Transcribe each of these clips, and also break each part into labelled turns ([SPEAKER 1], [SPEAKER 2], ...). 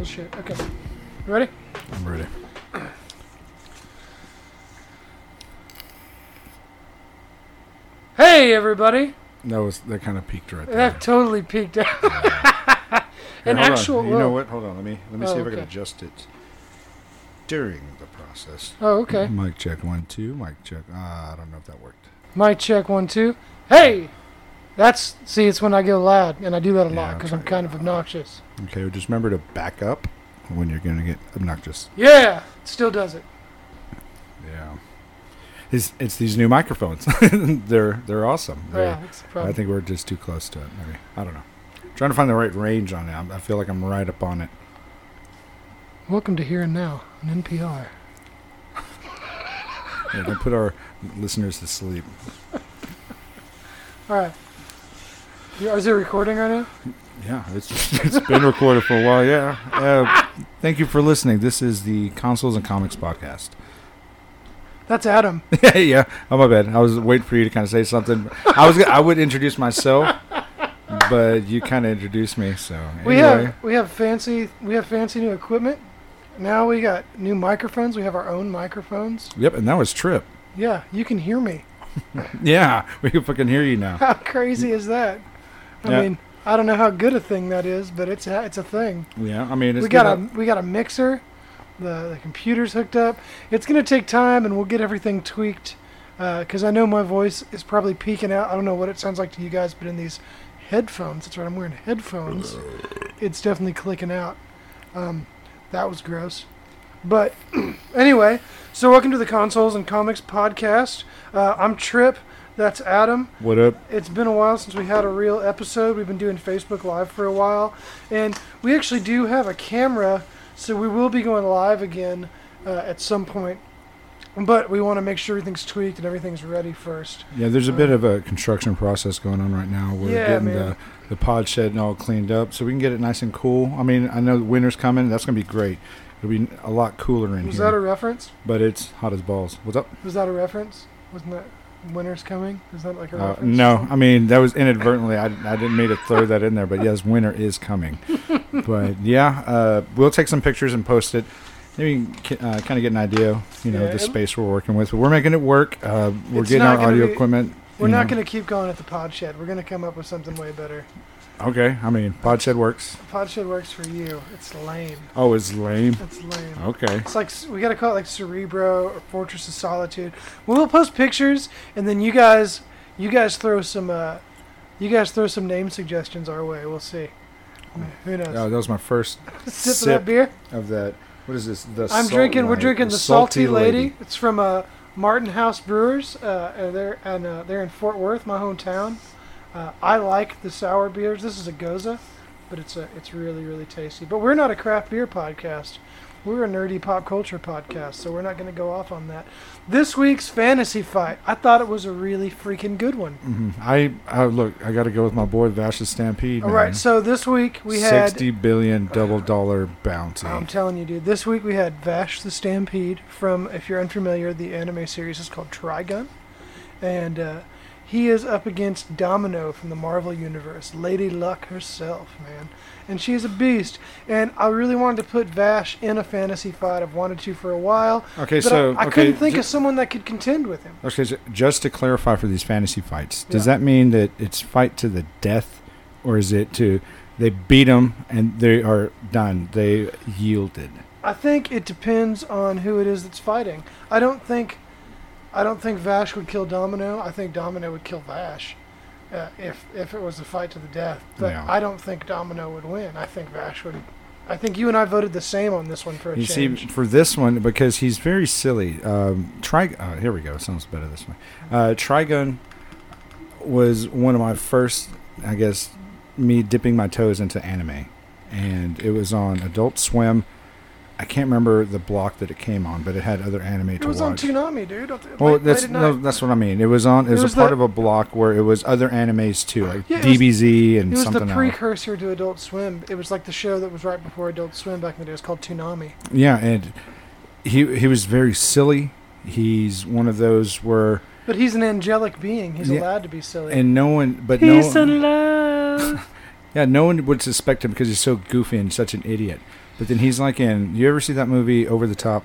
[SPEAKER 1] Oh, bullshit. Okay. You ready?
[SPEAKER 2] I'm ready.
[SPEAKER 1] Hey, everybody.
[SPEAKER 2] That was that kind of peaked right there.
[SPEAKER 1] That totally peaked out.
[SPEAKER 2] Here,
[SPEAKER 1] An
[SPEAKER 2] hold on.
[SPEAKER 1] actual.
[SPEAKER 2] You know what? Hold on. Let me let me
[SPEAKER 1] Oh,
[SPEAKER 2] see if I can adjust it during the process.
[SPEAKER 1] Oh, okay.
[SPEAKER 2] Mic check one two. Mic check. Ah, I don't know if that worked.
[SPEAKER 1] Mic check one, two. Hey! That's, see, it's when I go loud, and I do that a
[SPEAKER 2] Yeah,
[SPEAKER 1] lot because I'm kind of obnoxious.
[SPEAKER 2] Okay, well, just remember to back up when you're gonna get obnoxious.
[SPEAKER 1] Yeah! It still does it.
[SPEAKER 2] Yeah. It's, it's these new microphones. they're they're awesome. They're-
[SPEAKER 1] Yeah, that's the problem.
[SPEAKER 2] I think we're just too close to it. Maybe I don't know. Trying to find the right range on it. I'm- feel like I'm right up on it.
[SPEAKER 1] Welcome to Here and Now on NPR.
[SPEAKER 2] Yeah, don't put our listeners to sleep.
[SPEAKER 1] All right. Yeah, Is it recording right now?
[SPEAKER 2] Yeah, it's it's been recorded for a while. Yeah. Uh, thank you for listening. This is the Consoles and Comics podcast.
[SPEAKER 1] That's Adam.
[SPEAKER 2] yeah, yeah. Oh my bad. I was waiting for you to kind of say something. I was gonna- I would introduce myself, but you kind of introduced me. So
[SPEAKER 1] We have we have fancy we have fancy new equipment. Now we got new microphones. We have our own microphones.
[SPEAKER 2] yep. And that was Trip.
[SPEAKER 1] Yeah, you can hear me.
[SPEAKER 2] Yeah, we can fucking hear you now.
[SPEAKER 1] How crazy is that? I
[SPEAKER 2] Yeah.
[SPEAKER 1] mean, I don't know how good a thing that is, but it's a, it's a thing.
[SPEAKER 2] Yeah, I mean, it's
[SPEAKER 1] we got a we got a mixer. The the computer's hooked up. It's gonna take time, and we'll get everything tweaked. Because I know my voice is probably peaking out. I don't know what it sounds like to you guys, but in these headphones, that's right. I'm wearing headphones. It's definitely clicking out. Um, that was gross. But anyway, so welcome to the Consoles and Comics podcast. Uh, I'm Trip. That's Adam.
[SPEAKER 2] What up?
[SPEAKER 1] It's been a while since we had a real episode. We've been doing Facebook Live for a while, and we actually do have a camera, so we will be going live again uh, at some point. But we want to make sure everything's tweaked and everything's ready first.
[SPEAKER 2] Yeah, there's a bit of a construction process going on right now. We're
[SPEAKER 1] Yeah,
[SPEAKER 2] getting
[SPEAKER 1] man.
[SPEAKER 2] the the pod shed and all cleaned up so we can get it nice and cool. I mean, I know winter's coming. That's gonna be great. It'll be a lot cooler in
[SPEAKER 1] Was
[SPEAKER 2] here.
[SPEAKER 1] that a reference?
[SPEAKER 2] but it's hot as balls. What's up?
[SPEAKER 1] Was that a reference? Wasn't that winter's coming? Is that like a
[SPEAKER 2] Uh,
[SPEAKER 1] reference?
[SPEAKER 2] no, I mean that was inadvertently. I, I didn't mean to throw that in there, but yes, winter is coming. but yeah, uh, we'll take some pictures and post it. Maybe uh, kind of get an idea, you know,
[SPEAKER 1] Yeah,
[SPEAKER 2] the space we're working with. But we're making it work. Uh, we're getting our audio
[SPEAKER 1] be-
[SPEAKER 2] equipment.
[SPEAKER 1] We're not going to keep going at the pod shed. We're going to come up with something way better.
[SPEAKER 2] Okay, I mean, pod shed works.
[SPEAKER 1] Pod shed works for you. It's lame.
[SPEAKER 2] Oh, it's lame.
[SPEAKER 1] It's lame.
[SPEAKER 2] Okay.
[SPEAKER 1] It's like we gotta call it like Cerebro or Fortress of Solitude. We'll post pictures, and then you guys, you guys throw some, uh, you guys throw some name suggestions our way. We'll see. Who knows?
[SPEAKER 2] Oh, that was my first
[SPEAKER 1] Sip,
[SPEAKER 2] sip.
[SPEAKER 1] of that beer.
[SPEAKER 2] of that. What is this? The
[SPEAKER 1] I'm drinking. We're drinking the Salty Lady. It's from uh, Martin House Brewers. Uh, and they're and uh, they're in Fort Worth, my hometown. Uh, I like the sour beers. This is a Gose, but it's a it's really really tasty. But we're not a craft beer podcast. We're a nerdy pop culture podcast, so we're not going to go off on that. This week's fantasy fight, I thought it was a really freaking good one.
[SPEAKER 2] hmm I, I look. I got to go with my boy Vash's Stampede.
[SPEAKER 1] All
[SPEAKER 2] man.
[SPEAKER 1] right, so this week we had.
[SPEAKER 2] sixty billion double dollar bounty.
[SPEAKER 1] I'm telling you, dude. This week we had Vash the Stampede from, if you're unfamiliar, the anime series is called Trigun, and uh, he is up against Domino from the Marvel Universe, Lady Luck herself, man, and she's a beast. And I really wanted to put Vash in a fantasy fight. I've wanted to for a while,
[SPEAKER 2] okay,
[SPEAKER 1] but
[SPEAKER 2] so
[SPEAKER 1] I, I
[SPEAKER 2] okay,
[SPEAKER 1] couldn't think
[SPEAKER 2] ju-
[SPEAKER 1] of someone that could contend with him.
[SPEAKER 2] Okay, so just to clarify for these fantasy fights, does
[SPEAKER 1] Yeah.
[SPEAKER 2] that mean that it's fight to the death, or is it to they beat them and they are done? They yielded.
[SPEAKER 1] I think it depends on who it is that's fighting. I don't think, I don't think Vash would kill Domino. I think Domino would kill Vash, uh, if if it was a fight to the death. But
[SPEAKER 2] Yeah.
[SPEAKER 1] I don't think Domino would win. I think Vash would. I think you and I voted the same on this one for a
[SPEAKER 2] You see, for this one because he's very silly. Um, Tri. Uh, here we go. Sounds better this way. Uh, Trigun was one of my first, I guess, me dipping my toes into anime, and it was on Adult Swim. I can't remember the block that it came on, but it had other anime
[SPEAKER 1] it
[SPEAKER 2] to
[SPEAKER 1] was on
[SPEAKER 2] watch.
[SPEAKER 1] Toonami, dude. Late-
[SPEAKER 2] Well,
[SPEAKER 1] late
[SPEAKER 2] that's
[SPEAKER 1] at
[SPEAKER 2] no, that's what I mean. It was on. It was,
[SPEAKER 1] was
[SPEAKER 2] a part
[SPEAKER 1] the-
[SPEAKER 2] of a block where it was other animes too, like
[SPEAKER 1] Yeah, it was-
[SPEAKER 2] DBZ and
[SPEAKER 1] It was
[SPEAKER 2] something
[SPEAKER 1] the
[SPEAKER 2] else.
[SPEAKER 1] precursor to Adult Swim. It was like the show that was right before Adult Swim back in the day. It was called Toonami.
[SPEAKER 2] Yeah, and he he was very silly. He's one of those where
[SPEAKER 1] But he's an angelic being. He's
[SPEAKER 2] Yeah.
[SPEAKER 1] allowed to be silly.
[SPEAKER 2] and no one, but
[SPEAKER 1] he's
[SPEAKER 2] no,
[SPEAKER 1] in love.
[SPEAKER 2] Yeah, no one would suspect him because he's so goofy and such an idiot. But then he's like in. You ever see that movie Over the Top?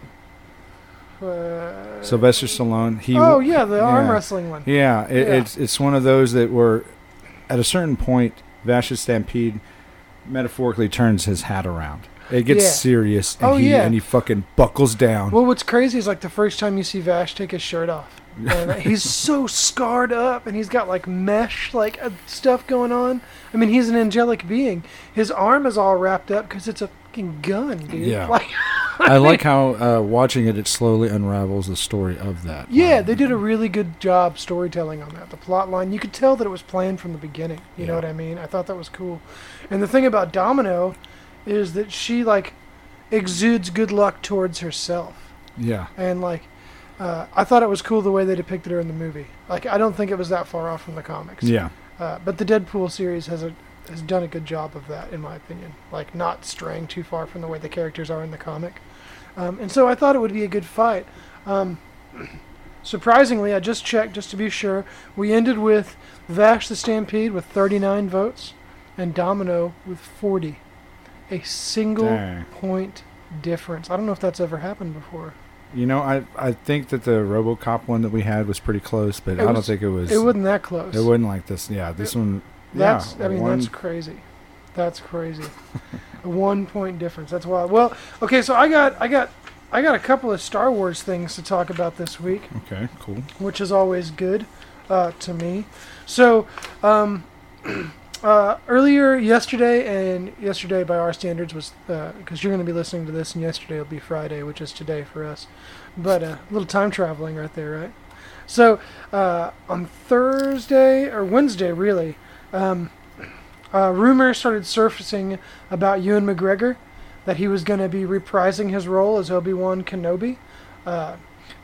[SPEAKER 1] Uh,
[SPEAKER 2] Sylvester Stallone. He.
[SPEAKER 1] oh yeah, the arm wrestling one.
[SPEAKER 2] Yeah, it,
[SPEAKER 1] Yeah.
[SPEAKER 2] it's it's one of those that were, at a certain point, Vash's Stampede, metaphorically turns his hat around. It gets
[SPEAKER 1] Yeah.
[SPEAKER 2] serious, and
[SPEAKER 1] Oh,
[SPEAKER 2] he
[SPEAKER 1] yeah.
[SPEAKER 2] and he fucking buckles down.
[SPEAKER 1] Well, what's crazy is like the first time you see Vash take his shirt off, and he's so scarred up, and he's got like mesh like uh, stuff going on. I mean, he's an angelic being. His arm is all wrapped up because it's a fucking gun, dude.
[SPEAKER 2] Yeah.
[SPEAKER 1] Like,
[SPEAKER 2] I like how uh, watching it, it slowly unravels the story of that.
[SPEAKER 1] yeah,
[SPEAKER 2] Um,
[SPEAKER 1] they did a really good job storytelling on that. The plot line, you could tell that it was planned from the beginning. You know what I mean? I thought that was cool. And the thing about Domino is that she like exudes good luck towards herself.
[SPEAKER 2] Yeah,
[SPEAKER 1] and like uh, I thought it was cool the way they depicted her in the movie. Like I don't think it was that far off from the comics.
[SPEAKER 2] yeah.
[SPEAKER 1] Uh, but the Deadpool series has a has done a good job of that, in my opinion. Like not straying too far from the way the characters are in the comic. Um, and so I thought it would be a good fight. Um, surprisingly, I just checked just to be sure. We ended with Vash the Stampede with 39 votes, and Domino with 40. A single
[SPEAKER 2] Dang.
[SPEAKER 1] point difference. I don't know if that's ever happened before.
[SPEAKER 2] You know, I I think that the RoboCop one that we had was pretty close, but
[SPEAKER 1] It
[SPEAKER 2] I don't think it was.
[SPEAKER 1] It wasn't that close.
[SPEAKER 2] It wasn't like this. Yeah, this one.
[SPEAKER 1] That's.
[SPEAKER 2] yeah,
[SPEAKER 1] I mean,
[SPEAKER 2] one-
[SPEAKER 1] that's crazy. That's crazy. one point difference. That's wild. Well, okay. So I got, I got, I got a couple of Star Wars things to talk about this week,
[SPEAKER 2] Okay, cool.
[SPEAKER 1] which is always good uh, to me. So, um, uh, earlier yesterday, and yesterday by our standards was because you're going to be listening to this, and yesterday will be Friday, which is today for us. But uh, a little time traveling right there, right? So uh, on Thursday or Wednesday, really, um, uh, rumors started surfacing about Ewan McGregor that he was going to be reprising his role as Obi Wan Kenobi. Uh,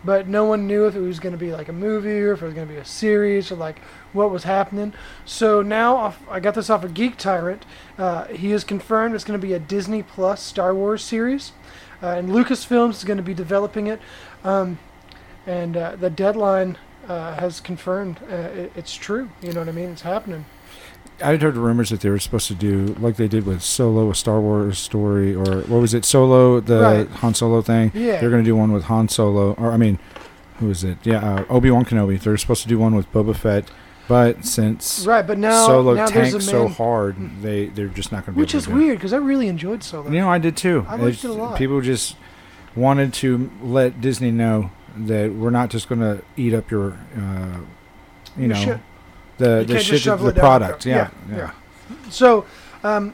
[SPEAKER 1] but no one knew if it was going to be like a movie or if it was going to be a series or like what was happening. So now off, I got this off of Geek Tyrant. Uh, he has confirmed it's going to be a Disney Plus Star Wars series, uh, and Lucasfilms is going to be developing it. Um, and uh, the deadline uh, has confirmed it, it's true. You know what I mean? It's happening.
[SPEAKER 2] I'd heard rumors that they were supposed to do like they did with Solo, a Star Wars story, or what was it, Solo, the
[SPEAKER 1] Right.
[SPEAKER 2] Han Solo thing.
[SPEAKER 1] Yeah.
[SPEAKER 2] They're going to do one with Han Solo, or I mean, who is it? Yeah, uh, Obi Wan Kenobi. They're supposed to do one with Boba Fett, but since
[SPEAKER 1] Right, but now
[SPEAKER 2] Solo
[SPEAKER 1] now
[SPEAKER 2] tanked so hard, they they're just not going to be.
[SPEAKER 1] which is
[SPEAKER 2] to do it.
[SPEAKER 1] weird because I really enjoyed Solo.
[SPEAKER 2] You know, I did too.
[SPEAKER 1] I liked it a lot.
[SPEAKER 2] People just wanted to let Disney know that we're not just going to eat up your, uh, you
[SPEAKER 1] Your
[SPEAKER 2] know,
[SPEAKER 1] shit.
[SPEAKER 2] The the shit, the product. Yeah.
[SPEAKER 1] Yeah, yeah. So, um,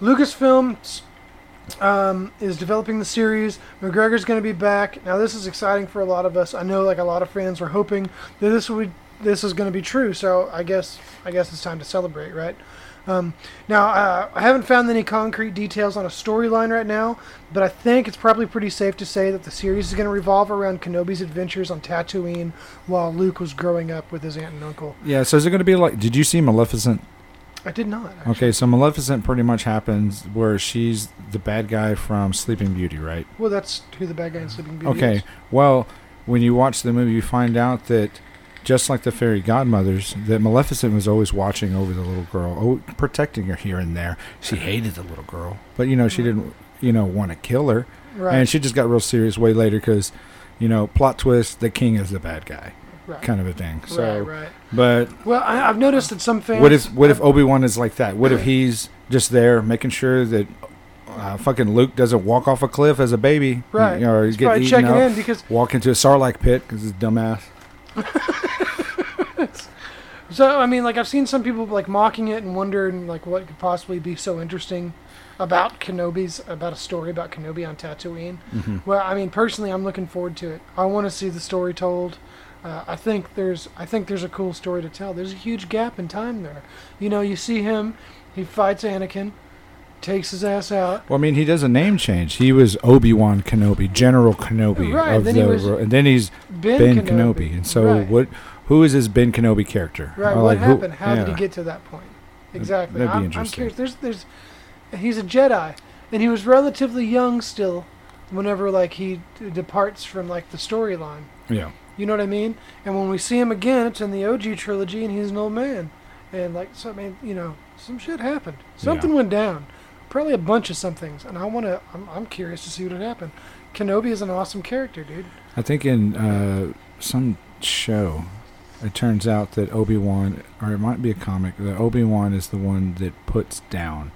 [SPEAKER 1] Lucasfilm um, is developing the series. McGregor's going to be back. Now, this is exciting for a lot of us. I know, like a lot of fans were hoping that this would this is going to be true. So, I guess I guess it's time to celebrate, right? Um, now, uh, I haven't found any concrete details on a storyline right now, but I think it's probably pretty safe to say that the series is going to revolve around Kenobi's adventures on Tatooine while Luke was growing up with his aunt and uncle.
[SPEAKER 2] Yeah. So is it going to be like? Did you see Maleficent?
[SPEAKER 1] I did not. Actually.
[SPEAKER 2] Okay, so Maleficent pretty much happens where she's the bad guy from Sleeping Beauty, right?
[SPEAKER 1] Well, that's who the bad guy in Sleeping Beauty
[SPEAKER 2] Okay.
[SPEAKER 1] is.
[SPEAKER 2] Well, when you watch the movie, you find out that just like the fairy godmothers, that Maleficent was always watching over the little girl, oh, protecting her here and there. She hated the little girl, but you know she didn't, you know, want to kill her,
[SPEAKER 1] Right.
[SPEAKER 2] and she just got real serious way later because, you know, plot twist: the king is the bad guy,
[SPEAKER 1] right.
[SPEAKER 2] kind of a thing. So,
[SPEAKER 1] right, right.
[SPEAKER 2] but
[SPEAKER 1] Well, I, I've noticed that some fans.
[SPEAKER 2] what if what if Obi Wan is like that? What if he's just there making sure that uh, fucking Luke doesn't walk off a cliff as a baby,
[SPEAKER 1] Right.
[SPEAKER 2] Or
[SPEAKER 1] He's
[SPEAKER 2] get
[SPEAKER 1] probably
[SPEAKER 2] eaten
[SPEAKER 1] checking
[SPEAKER 2] up,
[SPEAKER 1] in because
[SPEAKER 2] walk into a Sarlacc pit because he's dumbass.
[SPEAKER 1] so I mean, like I've seen some people like mocking it and wondering like what could possibly be so interesting about Kenobi's about a story about Kenobi on Tatooine.
[SPEAKER 2] Mhm.
[SPEAKER 1] Well, I mean, personally, I'm looking forward to it. I want to see the story told. Uh, I think there's I think there's a cool story to tell. There's a huge gap in time there. You know, you see him, he fights Anakin, takes his ass out.
[SPEAKER 2] Well, I mean, he does a name change. He was Obi Wan Kenobi, General Kenobi
[SPEAKER 1] Right,
[SPEAKER 2] of
[SPEAKER 1] then
[SPEAKER 2] the,
[SPEAKER 1] he was
[SPEAKER 2] and then he's
[SPEAKER 1] Ben,
[SPEAKER 2] Ben
[SPEAKER 1] Kenobi.
[SPEAKER 2] Kenobi. And so,
[SPEAKER 1] Right.
[SPEAKER 2] what? Who is this Ben Kenobi character?
[SPEAKER 1] Right.
[SPEAKER 2] Or,
[SPEAKER 1] what
[SPEAKER 2] like, who-
[SPEAKER 1] happened? How did he
[SPEAKER 2] yeah.
[SPEAKER 1] get to that point? Exactly.
[SPEAKER 2] that'd be
[SPEAKER 1] I'm, I'm curious. There's, there's, he's a Jedi, and he was relatively young still, whenever like he d- departs from like the storyline.
[SPEAKER 2] Yeah.
[SPEAKER 1] You know what I mean? And when we see him again, it's in the OG trilogy, and he's an old man. and like so I mean you know some shit happened. Something went down. Probably a bunch of somethings, and I want to. I'm, I'm curious to see what had happened. Kenobi is an awesome character, dude.
[SPEAKER 2] I think in uh, some show, it turns out that Obi Wan, or it might be a comic, that Obi Wan is the one that puts down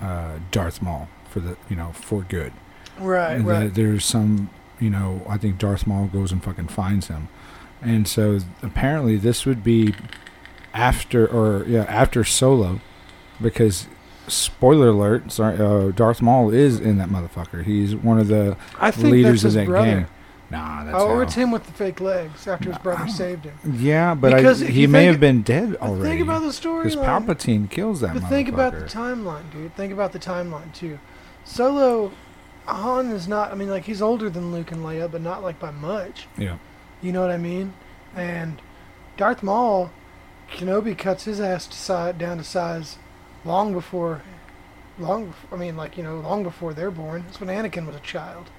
[SPEAKER 2] uh, Darth Maul for the you know for good.
[SPEAKER 1] Right,
[SPEAKER 2] and
[SPEAKER 1] right.
[SPEAKER 2] there's some you know I think Darth Maul goes and fucking finds him, and so apparently this would be after or yeah after Solo, because spoiler alert, sorry, uh, Darth Maul is in that motherfucker. He's one of the
[SPEAKER 1] I think
[SPEAKER 2] leaders of that
[SPEAKER 1] brother.
[SPEAKER 2] gang. Nah, that's
[SPEAKER 1] Oh, or
[SPEAKER 2] how-
[SPEAKER 1] it's him with the fake legs after his brother saved him.
[SPEAKER 2] Yeah, but I, he may have been dead already.
[SPEAKER 1] think about the story.
[SPEAKER 2] Because Palpatine kills that
[SPEAKER 1] But think about the timeline, dude. Think about the timeline too. Solo, Han is not. I mean, like he's older than Luke and Leia, but not like by much.
[SPEAKER 2] Yeah.
[SPEAKER 1] You know what I mean? And Darth Maul, Kenobi cuts his ass to size, down to size long before, long. I mean, like you know, long before they're born. That's when Anakin was a child.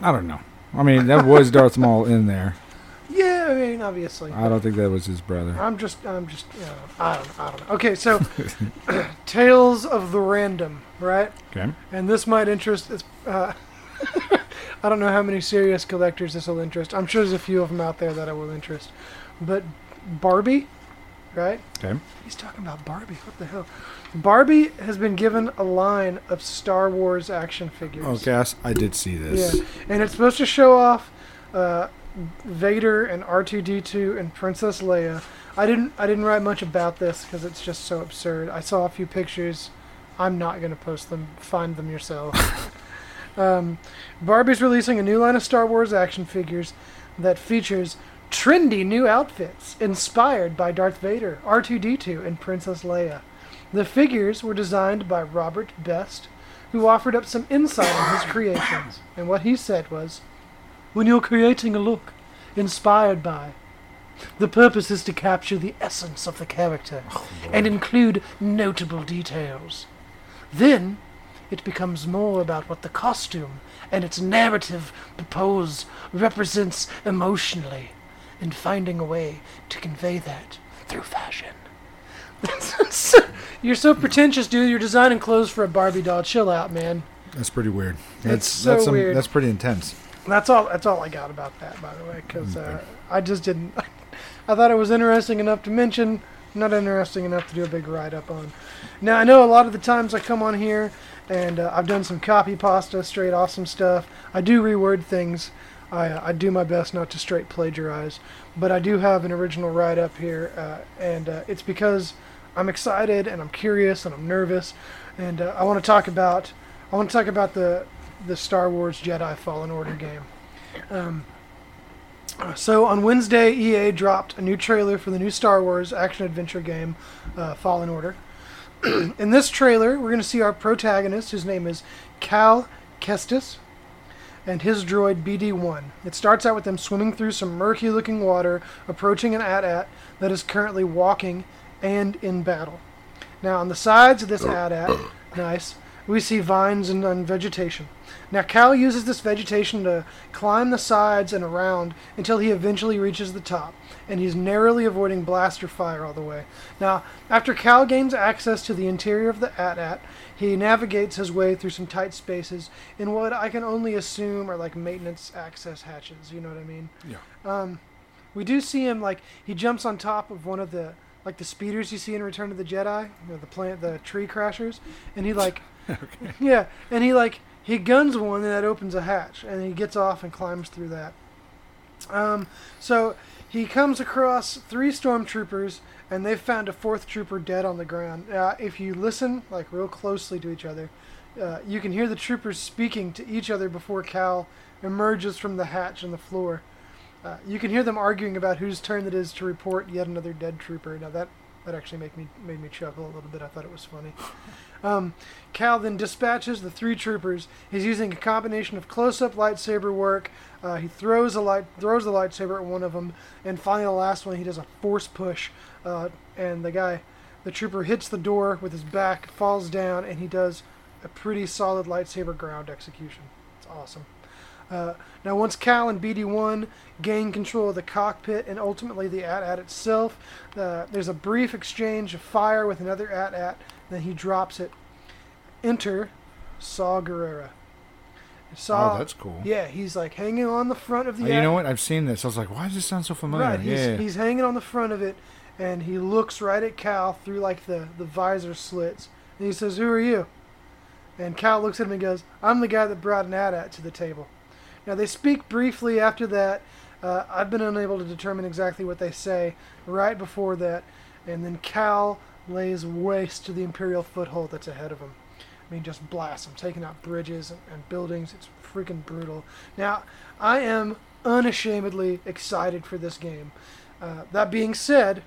[SPEAKER 2] I don't know. I mean, that was Darth Maul in there.
[SPEAKER 1] Yeah, I mean, obviously.
[SPEAKER 2] I don't think that was his brother.
[SPEAKER 1] I'm just, I'm just, you know, I don't, I don't know. Okay, so Tales of the Random, right?
[SPEAKER 2] Okay.
[SPEAKER 1] And this might interest. Uh, I don't know how many serious collectors this will interest. I'm sure there's a few of them out there that it will interest. But Barbie, right?
[SPEAKER 2] Okay.
[SPEAKER 1] He's talking about Barbie. What the hell? Barbie has been given a line of Star Wars action figures.
[SPEAKER 2] Okay, I did see this.
[SPEAKER 1] Yeah, and it's supposed to show off uh, Vader and R2D2 and Princess Leia. I didn't I didn't write much about this because it's just so absurd. I saw a few pictures. I'm not gonna post them. Find them yourself. um, Barbie's releasing a new line of Star Wars action figures that features trendy new outfits inspired by Darth Vader, R2D2, and Princess Leia. The figures were designed by Robert Best, who offered up some insight on his creations. And what he said was, When you're creating a look inspired by, the purpose is to capture the essence of the character oh, and include notable details. Then it becomes more about what the costume and its narrative purpose represents emotionally and finding a way to convey that through fashion. You're so pretentious, dude. You're designing clothes for a Barbie doll. Chill out, man.
[SPEAKER 2] That's pretty weird.
[SPEAKER 1] It's
[SPEAKER 2] That's
[SPEAKER 1] so
[SPEAKER 2] that's some,
[SPEAKER 1] weird.
[SPEAKER 2] That's pretty intense.
[SPEAKER 1] That's all. That's all I got about that, by the way, because uh, I just didn't. I thought it was interesting enough to mention, not interesting enough to do a big write up on. Now I know a lot of the times I come on here and uh, I've done some copy pasta, straight awesome stuff. I do reword things. I, I do my best not to straight plagiarize, but I do have an original write up here, uh, and uh, it's because I'm excited and I'm curious and I'm nervous, and uh, I want to talk about I want to talk about the the Star Wars Jedi Fallen Order game. Um, so on Wednesday, EA dropped a new trailer for the new Star Wars action adventure game, uh, Fallen Order. In this trailer, we're going to see our protagonist, whose name is Cal Kestis, and his droid BD-1. It starts out with them swimming through some murky-looking water, approaching an AT-AT that is currently walking and in battle. Now, on the sides of this oh. AT-AT, nice, we see vines and, and vegetation. Now, Cal uses this vegetation to climb the sides and around until he eventually reaches the top, and he's narrowly avoiding blaster fire all the way. Now, after Cal gains access to the interior of the AT-AT, he navigates his way through some tight spaces in what I can only assume are like maintenance access hatches. You know what I mean?
[SPEAKER 2] Yeah.
[SPEAKER 1] Um, we do see him like he jumps on top of one of the like the speeders you see in Return of the Jedi, you know, the plant, the tree crashers, and he like, yeah, and he like he guns one and that opens a hatch, and he gets off and climbs through that. Um, so he comes across three stormtroopers, and they've found a fourth trooper dead on the ground. Uh, if you listen like real closely to each other, uh, you can hear the troopers speaking to each other before Cal emerges from the hatch in the floor. Uh, you can hear them arguing about whose turn it is to report yet another dead trooper. Now that that actually made me made me chuckle a little bit. I thought it was funny. Um, Cal then dispatches the three troopers. He's using a combination of close-up lightsaber work. Uh, he throws a light throws the lightsaber at one of them, and finally the last one he does a force push, uh, and the guy, the trooper hits the door with his back, falls down, and he does a pretty solid lightsaber ground execution. It's awesome. Uh, now, once Cal and BD1 gain control of the cockpit and ultimately the AT-AT itself, uh, there's a brief exchange of fire with another AT-AT, then he drops it. Enter Saw Gerrera. Saw,
[SPEAKER 2] oh, that's cool.
[SPEAKER 1] yeah, he's like hanging on the front of the.
[SPEAKER 2] Oh, you know what? I've seen this. I was like, why does this sound so familiar?
[SPEAKER 1] Right, he's,
[SPEAKER 2] yeah.
[SPEAKER 1] he's hanging on the front of it, and he looks right at Cal through like the, the visor slits, and he says, "Who are you?" And Cal looks at him and goes, "I'm the guy that brought an AT-AT to the table." Now they speak briefly after that. Uh, I've been unable to determine exactly what they say right before that, and then Cal lays waste to the Imperial foothold that's ahead of him. I mean, just blasts them, taking out bridges and, and buildings. It's freaking brutal. Now, I am unashamedly excited for this game. Uh, that being said,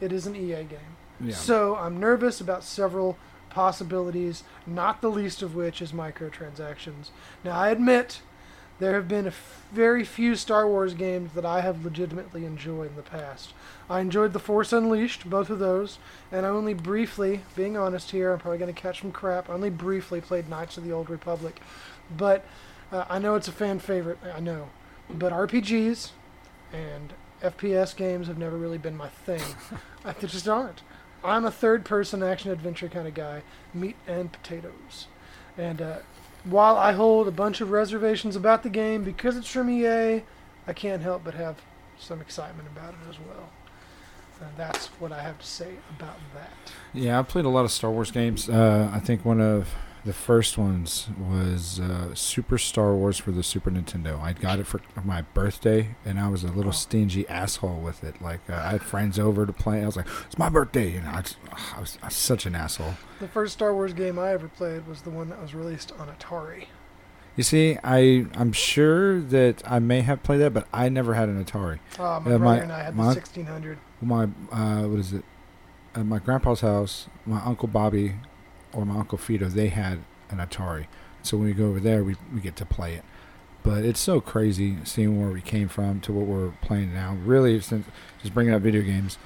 [SPEAKER 1] it is an EA game.
[SPEAKER 2] yeah.
[SPEAKER 1] So I'm nervous about several possibilities, not the least of which is microtransactions. Now, I admit there have been a f- very few Star Wars games that I have legitimately enjoyed in the past. I enjoyed The Force Unleashed, both of those, and I only briefly, being honest here, I'm probably going to catch some crap, I only briefly played Knights of the Old Republic. But uh, I know it's a fan favorite, I know. But RPGs and FPS games have never really been my thing. I, they just aren't. I'm a third person action adventure kind of guy, meat and potatoes. And uh, while I hold a bunch of reservations about the game because it's from EA, I can't help but have some excitement about it as well. And that's what I have to say about that.
[SPEAKER 2] Yeah, I played a lot of Star Wars games. Uh, I think one of the first ones was uh, Super Star Wars for the Super Nintendo. I got it for my birthday, and I was a little
[SPEAKER 1] Oh.
[SPEAKER 2] stingy asshole with it. Like uh, I had friends over to play. I was like, "It's my birthday," and I, just, I, was, I was such an asshole.
[SPEAKER 1] The first Star Wars game I ever played was the one that was released on Atari.
[SPEAKER 2] You see, I I'm sure that I may have played that, but I never had an Atari.
[SPEAKER 1] Uh, my
[SPEAKER 2] Yeah,
[SPEAKER 1] brother
[SPEAKER 2] my-
[SPEAKER 1] and I had
[SPEAKER 2] my-
[SPEAKER 1] the 1600.
[SPEAKER 2] My uh, what is it? At my grandpa's house, my uncle Bobby or my uncle Fido, they had an Atari. So when we go over there, we we get to play it. But it's so crazy seeing where we came from to what we're playing now. Really, since just bringing up video games,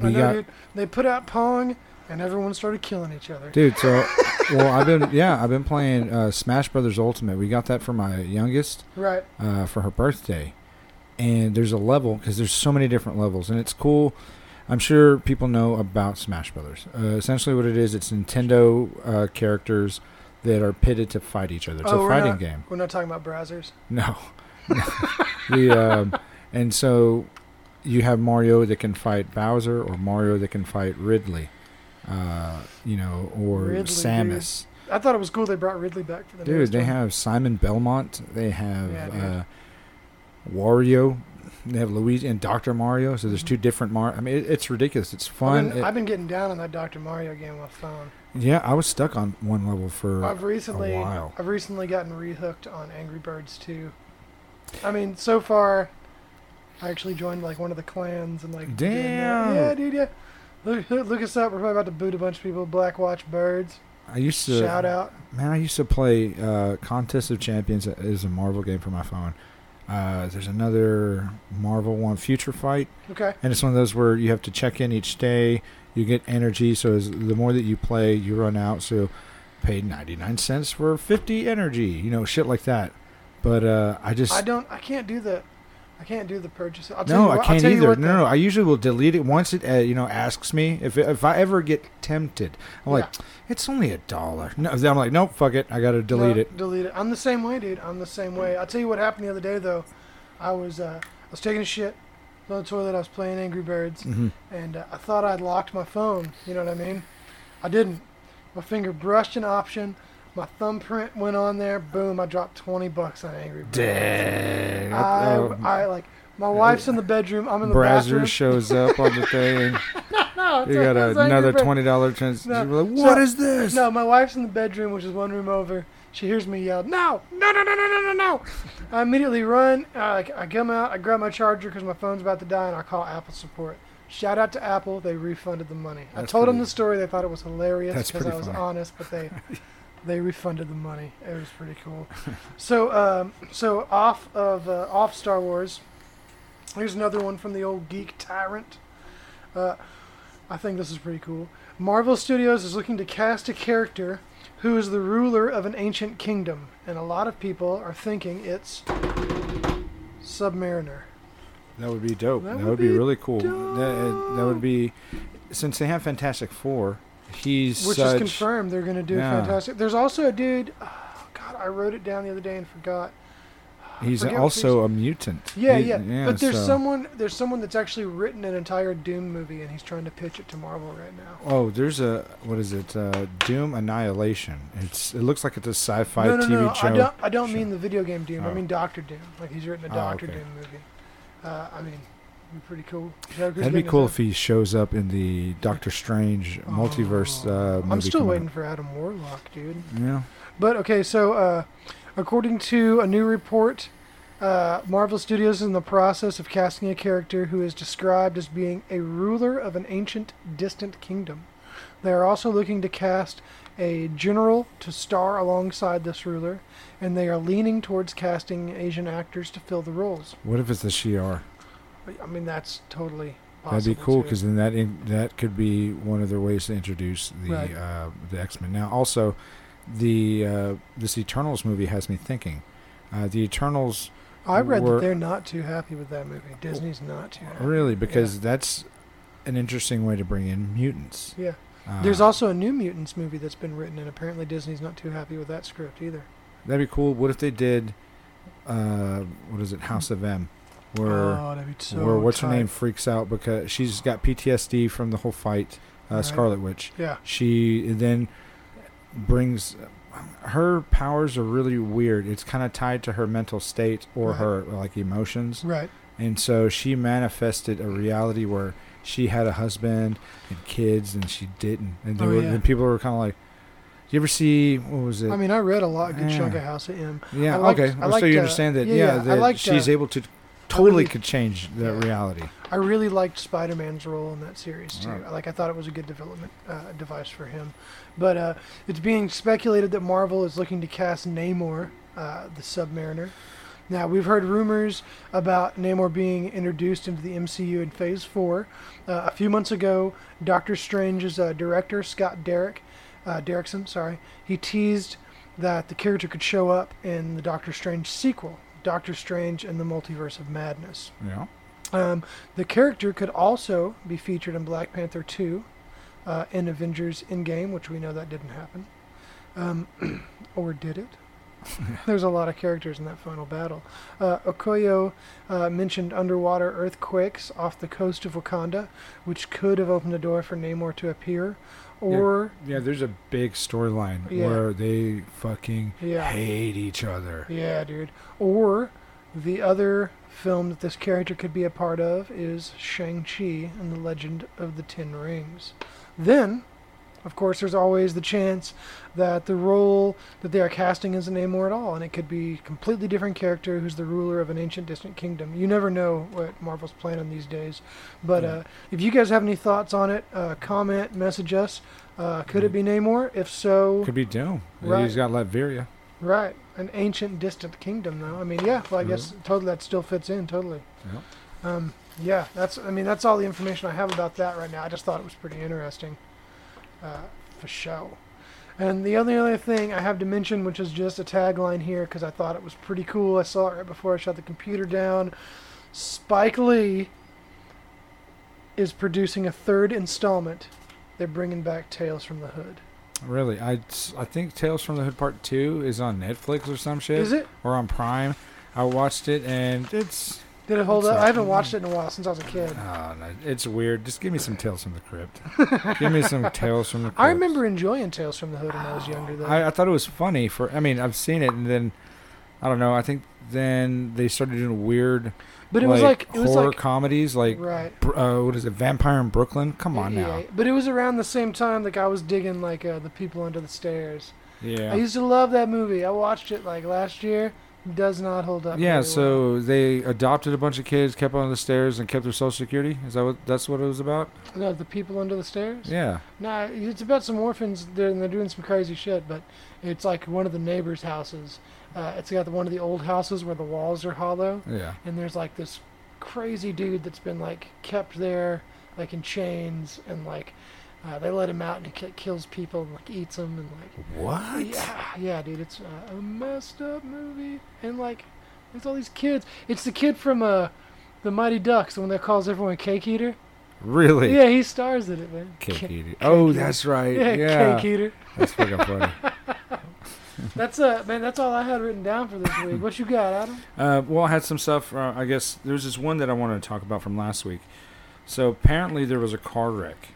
[SPEAKER 2] we
[SPEAKER 1] know,
[SPEAKER 2] got
[SPEAKER 1] dude. They put out Pong, and everyone started killing each other.
[SPEAKER 2] dude. So well, I've been yeah, I've been playing uh, Smash Brothers Ultimate. We got that for my youngest.
[SPEAKER 1] Right.
[SPEAKER 2] uh, for her birthday. And there's a level because there's so many different levels, and it's cool. I'm sure people know about Smash Brothers. Uh, essentially, what it is, it's Nintendo uh, characters that are pitted to fight each other. It's
[SPEAKER 1] Oh,
[SPEAKER 2] a fighting
[SPEAKER 1] not-
[SPEAKER 2] game.
[SPEAKER 1] We're not talking about browsers.
[SPEAKER 2] No, the um, and so you have Mario that can fight Bowser, or Mario that can fight Ridley, uh, you know, or
[SPEAKER 1] Ridley,
[SPEAKER 2] Samus.
[SPEAKER 1] I thought it was cool they brought Ridley back for the
[SPEAKER 2] Dude, they
[SPEAKER 1] one.
[SPEAKER 2] have Simon Belmont. They have
[SPEAKER 1] Yeah,
[SPEAKER 2] uh, Wario. They have Luigi and Doctor Mario. So there's two different Mar. I mean, it, it's ridiculous. It's
[SPEAKER 1] I've
[SPEAKER 2] fun.
[SPEAKER 1] been,
[SPEAKER 2] It-
[SPEAKER 1] I've been getting down on that Dr. Mario game on my phone.
[SPEAKER 2] yeah, I was stuck on one level for.
[SPEAKER 1] I've recently
[SPEAKER 2] a while.
[SPEAKER 1] I've recently gotten rehooked on Angry Birds 2. I mean, so far, I actually joined like one of the clans and like.
[SPEAKER 2] Damn.
[SPEAKER 1] Yeah, dude. Yeah. Look, look us up. We're probably about to boot a bunch of people. Black Watch Birds.
[SPEAKER 2] I used to.
[SPEAKER 1] Shout out.
[SPEAKER 2] Man, I used to play uh, Contest of Champions is a Marvel game for my phone. Uh, there's another Marvel one, Future Fight,
[SPEAKER 1] Okay.
[SPEAKER 2] and it's one of those where you have to check in each day. You get energy, so as the more that you play, you run out. So, pay 99 cents for 50 energy, you know, shit like that. But uh, I just
[SPEAKER 1] I don't. I can't do the. I can't do the purchase. I'll tell
[SPEAKER 2] no,
[SPEAKER 1] you what,
[SPEAKER 2] I
[SPEAKER 1] I'll
[SPEAKER 2] can't either.
[SPEAKER 1] what,
[SPEAKER 2] no, no, I usually will delete it once it uh, you know asks me if if I ever get tempted. I'm like, it's only a dollar. No, then I'm like, nope, fuck it, I gotta delete
[SPEAKER 1] No,
[SPEAKER 2] it.
[SPEAKER 1] Delete it. I'm the same way, dude. I'm the same way. I'll tell you what happened the other day though. I was uh, I was taking a shit on the toilet. I was playing Angry Birds,
[SPEAKER 2] hmm
[SPEAKER 1] and uh, I thought I'd locked my phone. You know what I mean? I didn't. My finger brushed an option. My thumbprint went on there. Boom! I dropped twenty bucks on Angry Birds.
[SPEAKER 2] Dang.
[SPEAKER 1] I,
[SPEAKER 2] Oh,
[SPEAKER 1] I like. My wife's in the bedroom. I'm in the
[SPEAKER 2] Brazzers
[SPEAKER 1] bathroom.
[SPEAKER 2] shows up on the thing.
[SPEAKER 1] no,
[SPEAKER 2] You got
[SPEAKER 1] Angry
[SPEAKER 2] another twenty dollar trans.
[SPEAKER 1] No,
[SPEAKER 2] You're like,
[SPEAKER 1] so-
[SPEAKER 2] what is this?
[SPEAKER 1] No, my wife's in the bedroom, which is one room over. She hears me yell, "No, no, no, no, no, no, no, no!" I immediately run. Uh, I come out. I grab my charger because my phone's about to die, and I call Apple support. Shout out to Apple. They refunded the money. I
[SPEAKER 2] That's
[SPEAKER 1] told them the story. They thought it was hilarious because I was
[SPEAKER 2] funny.
[SPEAKER 1] honest, but they they refunded the money. It was pretty cool. so um, so off of uh, off Star Wars. Here's another one from the old geek tyrant. Uh, I think this is pretty cool. Marvel Studios is looking to cast a character who is the ruler of an ancient kingdom, and a lot of people are thinking it's Submariner.
[SPEAKER 2] That would be dope.
[SPEAKER 1] That
[SPEAKER 2] That,
[SPEAKER 1] would
[SPEAKER 2] would be,
[SPEAKER 1] be
[SPEAKER 2] really cool. That, that would be since they have Fantastic Four. He's
[SPEAKER 1] Which
[SPEAKER 2] such,
[SPEAKER 1] is confirmed they're going to do
[SPEAKER 2] Yeah.
[SPEAKER 1] fantastic. There's also a dude. Oh God, I wrote it down the other day and forgot.
[SPEAKER 2] He's also a mutant.
[SPEAKER 1] Yeah,
[SPEAKER 2] He-
[SPEAKER 1] yeah. But there's
[SPEAKER 2] so-
[SPEAKER 1] someone. There's someone that's actually written an entire Doom movie, and he's trying to pitch it to Marvel right now.
[SPEAKER 2] Oh, there's a what is it? Uh, Doom Annihilation. It's it looks like it's a sci-fi
[SPEAKER 1] no, no,
[SPEAKER 2] TV
[SPEAKER 1] no.
[SPEAKER 2] show.
[SPEAKER 1] I don't. I don't
[SPEAKER 2] show.
[SPEAKER 1] mean the video game Doom. I
[SPEAKER 2] Oh.
[SPEAKER 1] mean Doctor Doom. Like he's written a
[SPEAKER 2] Oh,
[SPEAKER 1] Doctor
[SPEAKER 2] okay.
[SPEAKER 1] Doom movie. Uh, I mean, pretty cool.
[SPEAKER 2] That'd be cool if he shows up in the Doctor Strange
[SPEAKER 1] own-
[SPEAKER 2] multiverse
[SPEAKER 1] Oh,
[SPEAKER 2] uh, movie.
[SPEAKER 1] I'm still waiting
[SPEAKER 2] up.
[SPEAKER 1] for Adam Warlock, dude.
[SPEAKER 2] Yeah.
[SPEAKER 1] But okay, so uh, according to a new report, uh, Marvel Studios is in the process of casting a character who is described as being a ruler of an ancient, distant kingdom. They are also looking to cast a general to star alongside this ruler, and they are leaning towards casting Asian actors to fill the roles.
[SPEAKER 2] What if it's a Shi'ar?
[SPEAKER 1] I mean, that's totally possible.
[SPEAKER 2] That'd be cool because then that in, that could be one of their ways to introduce the
[SPEAKER 1] Right.
[SPEAKER 2] uh, the X Men. Now, also, the uh, this Eternals movie has me thinking. Uh, the Eternals,
[SPEAKER 1] I read
[SPEAKER 2] were-
[SPEAKER 1] that they're not too happy with that movie. Disney's not too happy.
[SPEAKER 2] really, because that's an interesting way to bring in mutants.
[SPEAKER 1] Yeah.
[SPEAKER 2] Uh,
[SPEAKER 1] There's also a New Mutants movie that's been written, and apparently Disney's not too happy with that script either.
[SPEAKER 2] that'd be cool. What if they did, uh, what is it, House of M, where
[SPEAKER 1] oh, so
[SPEAKER 2] where what's her name freaks out because she's got PTSD from the whole fight, uh,
[SPEAKER 1] Right.
[SPEAKER 2] Scarlet Witch.
[SPEAKER 1] Yeah,
[SPEAKER 2] she then brings her powers are really weird. It's kind of tied to her mental state or
[SPEAKER 1] Right.
[SPEAKER 2] her like emotions,
[SPEAKER 1] right.
[SPEAKER 2] and so she manifested a reality where she had a husband and kids, and she didn't. And,
[SPEAKER 1] Oh,
[SPEAKER 2] were,
[SPEAKER 1] yeah.
[SPEAKER 2] and people were kind of like, "You ever see what was it?
[SPEAKER 1] I mean, I read a lot, good chunk of House of M.
[SPEAKER 2] yeah,
[SPEAKER 1] I liked-
[SPEAKER 2] okay.
[SPEAKER 1] I liked,
[SPEAKER 2] so you
[SPEAKER 1] uh,
[SPEAKER 2] understand that?
[SPEAKER 1] yeah,
[SPEAKER 2] Yeah,
[SPEAKER 1] yeah,
[SPEAKER 2] that
[SPEAKER 1] liked,
[SPEAKER 2] she's
[SPEAKER 1] uh,
[SPEAKER 2] able to totally
[SPEAKER 1] really-
[SPEAKER 2] could change the
[SPEAKER 1] Yeah.
[SPEAKER 2] reality.
[SPEAKER 1] I really liked Spider-Man's role in that series too.
[SPEAKER 2] Right.
[SPEAKER 1] Like, I thought it was a good development uh, device for him. But uh, it's being speculated that Marvel is looking to cast Namor, uh, the Submariner. Now, we've heard rumors about Namor being introduced into the MCU in Phase 4. Uh, a few months ago, Doctor Strange's uh, director, Scott Derrick, uh, Derrickson, sorry, he teased that the character could show up in the Doctor Strange sequel, Doctor Strange and the Multiverse of Madness.
[SPEAKER 2] Yeah.
[SPEAKER 1] Um, the character could also be featured in Black Panther 2 uh, in Avengers Endgame, which we know that didn't happen. Um, or did it? There's a lot of characters in that final battle. Uh, Okoye uh, mentioned underwater earthquakes off the coast of Wakanda, which could have opened the door for Namor to appear. Or,
[SPEAKER 2] Yeah, there's a big storyline
[SPEAKER 1] Yeah.
[SPEAKER 2] where they fucking
[SPEAKER 1] yeah,
[SPEAKER 2] hate each other.
[SPEAKER 1] yeah, dude. Or the other film that this character could be a part of is Shang-Chi and the Legend of the Ten Rings. Then, of course, there's always the chance that the role that they are casting isn't Namor at all, and it could be a completely different character who's the ruler of an ancient distant kingdom. You never know what Marvel's planning these days. But
[SPEAKER 2] Yeah.
[SPEAKER 1] uh, if you guys have any thoughts on it, uh, comment, message us. Uh, could it be Namor? If so,
[SPEAKER 2] Could be Doom.
[SPEAKER 1] Right.
[SPEAKER 2] He's got Latveria.
[SPEAKER 1] Right, an ancient, distant kingdom, though. I mean, yeah. Well, I guess totally that still fits in totally.
[SPEAKER 2] Yep.
[SPEAKER 1] Um, yeah, that's. I mean, that's all the information I have about that right now. I just thought it was pretty interesting, uh, for show. And the only other thing I have to mention, which is just a tagline here, because I thought it was pretty cool. I saw it right before I shut the computer down. Spike Lee is producing a third installment. They're bringing back Tales from the Hood.
[SPEAKER 2] Really, I, I think Tales from the Hood Part Two is on Netflix or some shit,
[SPEAKER 1] Is it?
[SPEAKER 2] or on Prime. I watched it and it's
[SPEAKER 1] Did it hold up?
[SPEAKER 2] not-
[SPEAKER 1] I haven't watched it in a while since I was a kid.
[SPEAKER 2] oh, no, it's weird. Just give me some Tales from the Crypt. give me some Tales from the Crypt.
[SPEAKER 1] I remember enjoying Tales from the Hood when I was younger, though.
[SPEAKER 2] I, I thought it was funny for. I mean, I've seen it and then I don't know. I think then they started doing weird,
[SPEAKER 1] but it was like it was
[SPEAKER 2] horror
[SPEAKER 1] like
[SPEAKER 2] comedies, like
[SPEAKER 1] right.
[SPEAKER 2] uh, what is it, Vampire in Brooklyn? Come on now.
[SPEAKER 1] Yeah, but it was around the same time like I was digging like uh, the people under the stairs.
[SPEAKER 2] Yeah.
[SPEAKER 1] I used to love that movie. I watched it like last year. Does not hold up.
[SPEAKER 2] Yeah, so they adopted a bunch of kids, kept on the stairs, and kept their social security. Is that what that's what it was about?
[SPEAKER 1] no, the people under the stairs.
[SPEAKER 2] Yeah.
[SPEAKER 1] Nah, it's about some orphans. They're, and they're doing some crazy shit, but it's like one of the neighbors' houses. Uh, it's got the, one of the old houses where the walls are hollow.
[SPEAKER 2] Yeah.
[SPEAKER 1] and there's like this crazy dude that's been like kept there like in chains, and like uh, they let him out and he kills people and like eats them and like
[SPEAKER 2] What?
[SPEAKER 1] yeah, yeah, dude, it's uh, a messed up movie, and like there's all these kids. It's the kid from uh the Mighty Ducks, the one that calls everyone cake eater.
[SPEAKER 2] Really?
[SPEAKER 1] Yeah, he stars in it, man.
[SPEAKER 2] Cake
[SPEAKER 1] Ca-
[SPEAKER 2] eater. Oh,
[SPEAKER 1] eater.
[SPEAKER 2] that's right.
[SPEAKER 1] yeah,
[SPEAKER 2] Yeah.
[SPEAKER 1] cake eater.
[SPEAKER 2] That's fucking funny.
[SPEAKER 1] That's uh man, that's all I had written down for this week. What you got, Adam?
[SPEAKER 2] Uh, well, I had some stuff. Uh, I guess there's this one that I wanted to talk about from last week. So apparently there was a car wreck.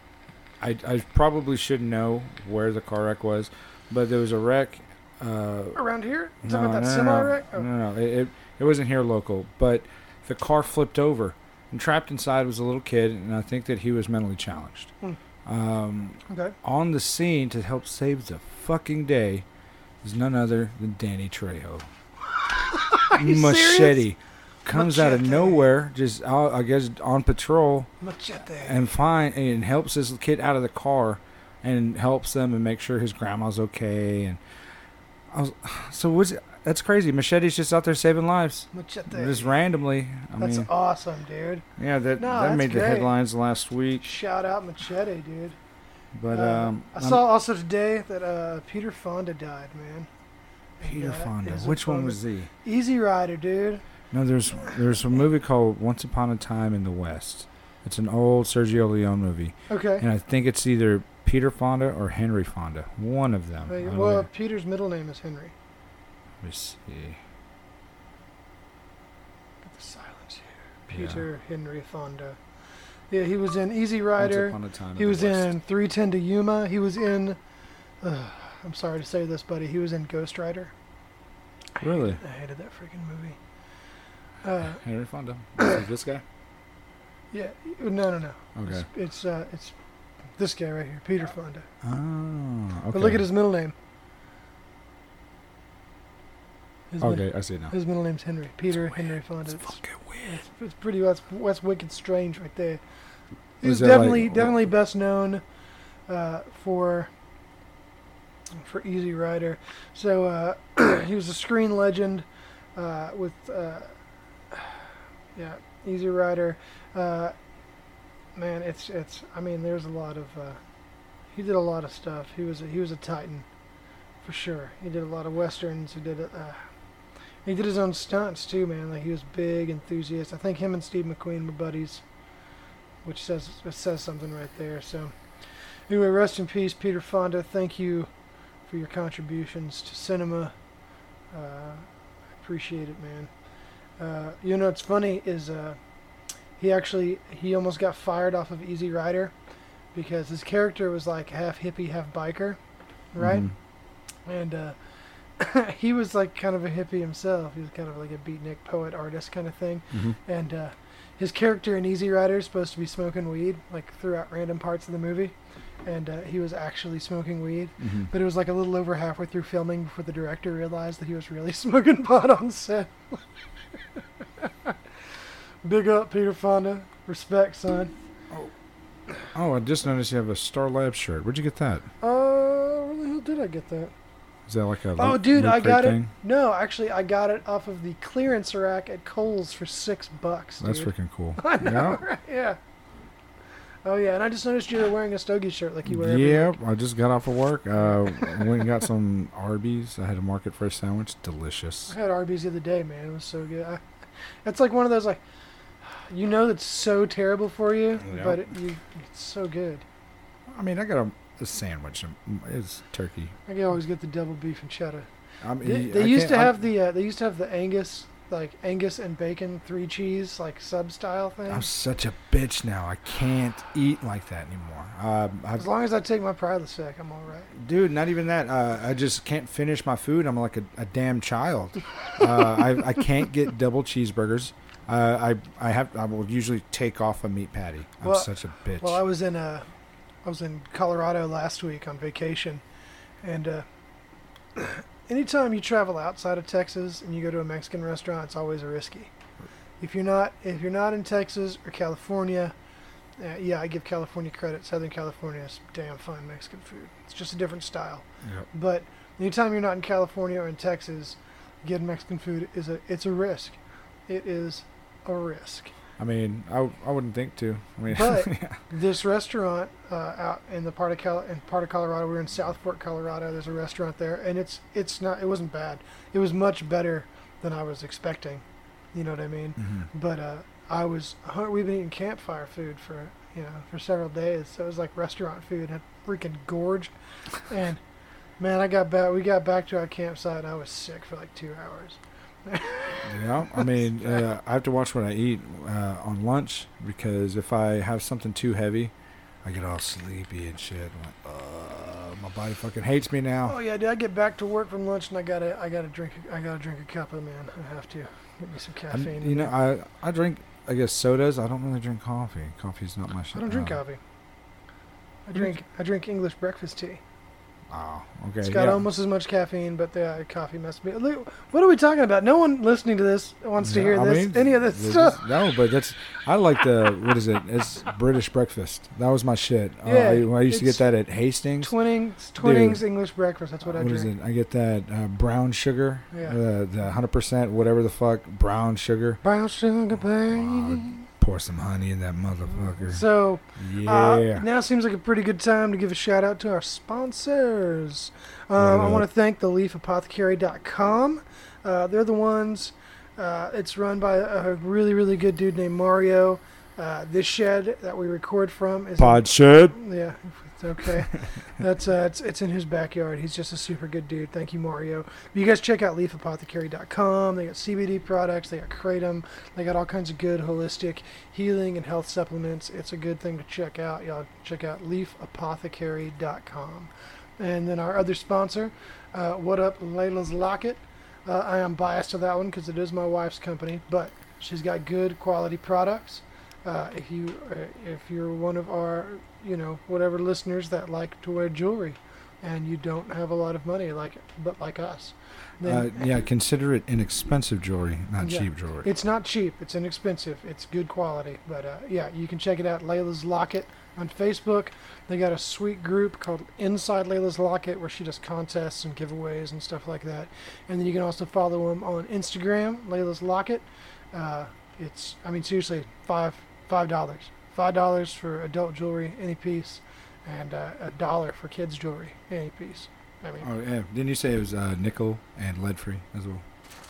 [SPEAKER 2] I, I probably should know where the car wreck was, but there was a wreck. Uh,
[SPEAKER 1] Around here?
[SPEAKER 2] no,
[SPEAKER 1] about that
[SPEAKER 2] no,
[SPEAKER 1] semi
[SPEAKER 2] no,
[SPEAKER 1] wreck? Oh.
[SPEAKER 2] no, no, it, it it wasn't here local, but the car flipped over, and trapped inside was a little kid, and I think that he was mentally challenged.
[SPEAKER 1] Hmm.
[SPEAKER 2] Um,
[SPEAKER 1] Okay.
[SPEAKER 2] on the scene to help save the fucking day is none other than Danny Trejo. Machete
[SPEAKER 1] serious?
[SPEAKER 2] Comes out of nowhere, just I guess on patrol,
[SPEAKER 1] Machete.
[SPEAKER 2] and find and helps this kid out of the car, and helps them and make sure his grandma's okay. And I was, so was that's crazy. Machete's just out there saving lives,
[SPEAKER 1] Machete.
[SPEAKER 2] just randomly. I
[SPEAKER 1] That's
[SPEAKER 2] mean,
[SPEAKER 1] awesome, dude.
[SPEAKER 2] yeah, that
[SPEAKER 1] No,
[SPEAKER 2] that made the headlines last week.
[SPEAKER 1] Shout out Machete, dude.
[SPEAKER 2] But
[SPEAKER 1] Uh,
[SPEAKER 2] um,
[SPEAKER 1] I
[SPEAKER 2] I'm-
[SPEAKER 1] saw also today that uh, Peter Fonda died, man.
[SPEAKER 2] Peter
[SPEAKER 1] that
[SPEAKER 2] Fonda. Which one was he?
[SPEAKER 1] Easy Rider, dude.
[SPEAKER 2] No, there's there's a movie called Once Upon a Time in the West. It's an old Sergio Leone movie,
[SPEAKER 1] Okay.
[SPEAKER 2] and I think it's either Peter Fonda or Henry Fonda. One of them.
[SPEAKER 1] Hey, well,
[SPEAKER 2] know.
[SPEAKER 1] Peter's middle name is Henry.
[SPEAKER 2] Let me see.
[SPEAKER 1] Get the silence here. Peter Henry Fonda. Yeah, he was in Easy Rider.
[SPEAKER 2] Once Upon a Time.
[SPEAKER 1] He
[SPEAKER 2] in
[SPEAKER 1] was
[SPEAKER 2] the West.
[SPEAKER 1] in 310 to Yuma. He was in. Uh, I'm sorry to say this, buddy. He was in Ghost Rider. I hated-
[SPEAKER 2] Really?
[SPEAKER 1] I hated that freaking movie. Uh,
[SPEAKER 2] Henry Fonda. Is this guy?
[SPEAKER 1] yeah, no, no, no.
[SPEAKER 2] Okay.
[SPEAKER 1] It's it's, uh, it's this guy right here, Peter Fonda.
[SPEAKER 2] Oh. Okay.
[SPEAKER 1] But look at his middle name. His,
[SPEAKER 2] Okay, I see it now.
[SPEAKER 1] his middle name's Henry. Peter Henry Fonda.
[SPEAKER 2] It's fucking weird.
[SPEAKER 1] it's, it's pretty. That's that's wicked strange right there.
[SPEAKER 2] He was
[SPEAKER 1] He's
[SPEAKER 2] that like-
[SPEAKER 1] definitely definitely best known uh, for for Easy Rider. So uh, he was a screen legend uh, with uh, yeah Easy Rider. Uh, man, it's it's. I mean, there's a lot of. Uh, he did a lot of stuff. He was a, he was a titan, for sure. He did a lot of westerns. He did. Uh, he did his own stunts too, man. Like he was big enthusiast. I think him and Steve McQueen were buddies, which says says something right there. So, anyway, rest in peace, Peter Fonda. Thank you for your contributions to cinema. Uh, I appreciate it, man. Uh, you know, what's funny is uh, he actually he almost got fired off of Easy Rider because his character was like half hippie, half biker, right?
[SPEAKER 2] Mhm.
[SPEAKER 1] and uh, he was like kind of a hippie himself. He was kind of like a beatnik poet artist kind of thing.
[SPEAKER 2] Mhm.
[SPEAKER 1] And uh, his character in Easy Rider is supposed to be smoking weed like throughout random parts of the movie, and uh, he was actually smoking weed.
[SPEAKER 2] Mhm.
[SPEAKER 1] But it was like a little over halfway through filming before the director realized that he was really smoking pot on set. Big up, Peter Fonda. Respect, son.
[SPEAKER 2] Oh, oh, I just noticed you have a Star Lab shirt. Where'd you get that?
[SPEAKER 1] Uh, where the hell did I get that?
[SPEAKER 2] Is that like a
[SPEAKER 1] Oh,
[SPEAKER 2] loot-
[SPEAKER 1] dude, I got it. No, actually, I got it off of the clearance rack at Kohl's for six bucks.
[SPEAKER 2] That's freaking cool.
[SPEAKER 1] I know,
[SPEAKER 2] Yeah.
[SPEAKER 1] right? Yeah. Oh yeah, and I just noticed you were wearing a Stogie shirt like you wear.
[SPEAKER 2] Yep,
[SPEAKER 1] week.
[SPEAKER 2] I just got off of work. Uh, went and got some Arby's. I had a market fresh sandwich. Delicious.
[SPEAKER 1] I had Arby's the other day, man. It was so good. I, it's like one of those like, you know, that's so terrible for you,
[SPEAKER 2] Yep.
[SPEAKER 1] but it, you, it's so good.
[SPEAKER 2] I mean, I got a, a sandwich. Um, It's turkey.
[SPEAKER 1] I can always get the double beef and cheddar.
[SPEAKER 2] I mean,
[SPEAKER 1] They, they used to
[SPEAKER 2] I-
[SPEAKER 1] have the uh, they used to have the Angus like Angus and bacon three cheese like sub style thing.
[SPEAKER 2] I'm such a bitch now. I can't eat like that anymore. Uh,
[SPEAKER 1] As long as I take my Prilosec, I'm all right.
[SPEAKER 2] dude, not even that. Uh, I just can't finish my food. I'm like a, a damn child. uh, I, I can't get double cheeseburgers. Uh, I I have I will usually take off a meat patty. I'm
[SPEAKER 1] Well-
[SPEAKER 2] such a bitch.
[SPEAKER 1] Well, I was in uh, I was in Colorado last week on vacation, and uh, anytime you travel outside of Texas and you go to a Mexican restaurant, it's always a risky. If you're not if you're not in Texas or California, uh, yeah, I give California credit. Southern California is damn fine Mexican food. It's just a different style.
[SPEAKER 2] Yep.
[SPEAKER 1] But anytime you're not in California or in Texas, getting Mexican food is a it's a risk. It is a risk.
[SPEAKER 2] I mean, I, I wouldn't think to. I mean,
[SPEAKER 1] But-
[SPEAKER 2] yeah.
[SPEAKER 1] This restaurant uh, out in the part of Cal- in part of Colorado, we're in South Fork, Colorado. There's a restaurant there, and it's it's not it wasn't bad. It was much better than I was expecting. You know what I mean?
[SPEAKER 2] Mhm.
[SPEAKER 1] But uh, I was we've been eating campfire food for you know for several days, so it was like restaurant food. I freaking gorged, and man, I got back. We got back to our campsite. and I was sick for like two hours.
[SPEAKER 2] Yeah, I mean, uh, I have to watch what I eat uh, on lunch because if I have something too heavy, I get all sleepy and shit. I'm like, uh, my body fucking hates me now.
[SPEAKER 1] Oh yeah, dude, I get back to work from lunch and I gotta I gotta drink I gotta drink a cup of man. I have to get me some
[SPEAKER 2] I'm-
[SPEAKER 1] caffeine.
[SPEAKER 2] you know, I I drink, I guess sodas. I don't really drink coffee. Coffee's not my shit.
[SPEAKER 1] I don't drink
[SPEAKER 2] Uh,
[SPEAKER 1] coffee. I drink I drink English breakfast tea.
[SPEAKER 2] Oh, okay.
[SPEAKER 1] It's got
[SPEAKER 2] yeah.
[SPEAKER 1] almost as much caffeine, but the uh, coffee must be. Look, What are we talking about? No one listening to this wants to hear
[SPEAKER 2] I
[SPEAKER 1] this.
[SPEAKER 2] mean,
[SPEAKER 1] any of this
[SPEAKER 2] this
[SPEAKER 1] stuff.
[SPEAKER 2] is- no, but that's I like the what is it? It's British breakfast. That was my shit. Uh,
[SPEAKER 1] Yeah,
[SPEAKER 2] I, I used to get that at Hastings.
[SPEAKER 1] Twinings, Twinings English breakfast. That's what I
[SPEAKER 2] What is
[SPEAKER 1] drink.
[SPEAKER 2] it? I get that uh, brown sugar.
[SPEAKER 1] Yeah.
[SPEAKER 2] Uh, the hundred percent whatever the fuck brown sugar.
[SPEAKER 1] Brown sugar, baby.
[SPEAKER 2] Pour some honey in that motherfucker.
[SPEAKER 1] So
[SPEAKER 2] Yeah.
[SPEAKER 1] Uh, now seems like a pretty good time to give a shout out to our sponsors. Um, I want to thank the leafapothecary.com. Uh, they're the ones. Uh, it's run by a really, really good dude named Mario. Uh, this shed that we record from is
[SPEAKER 2] Pod shed.
[SPEAKER 1] yeah, it's okay. That's uh, it's it's in his backyard. He's just a super good dude. Thank you, Mario. You guys check out leafapothecary.com. They got CBD products. They got kratom. They got all kinds of good holistic healing and health supplements. It's a good thing to check out. Y'all check out leafapothecary.com. And then our other sponsor, uh, What Up Layla's Locket. Uh, I am biased to that one because it is my wife's company, but she's got good quality products. Uh, if you uh, if you're one of our you know whatever listeners that like to wear jewelry, and you don't have a lot of money like but like us,
[SPEAKER 2] Uh,
[SPEAKER 1] then
[SPEAKER 2] yeah, consider it inexpensive jewelry, not
[SPEAKER 1] Yeah.
[SPEAKER 2] cheap jewelry.
[SPEAKER 1] it's not cheap. It's inexpensive. It's good quality. But uh, yeah, you can check it out. Layla's Locket on Facebook. They got a sweet group called Inside Layla's Locket where she does contests and giveaways and stuff like that. And then you can also follow them on Instagram, Layla's Locket. Uh, it's I mean seriously five five dollars five dollars for adult jewelry any piece, and uh, a dollar for kids jewelry any piece. I mean,
[SPEAKER 2] oh yeah, didn't you say it was uh, nickel and lead free as well?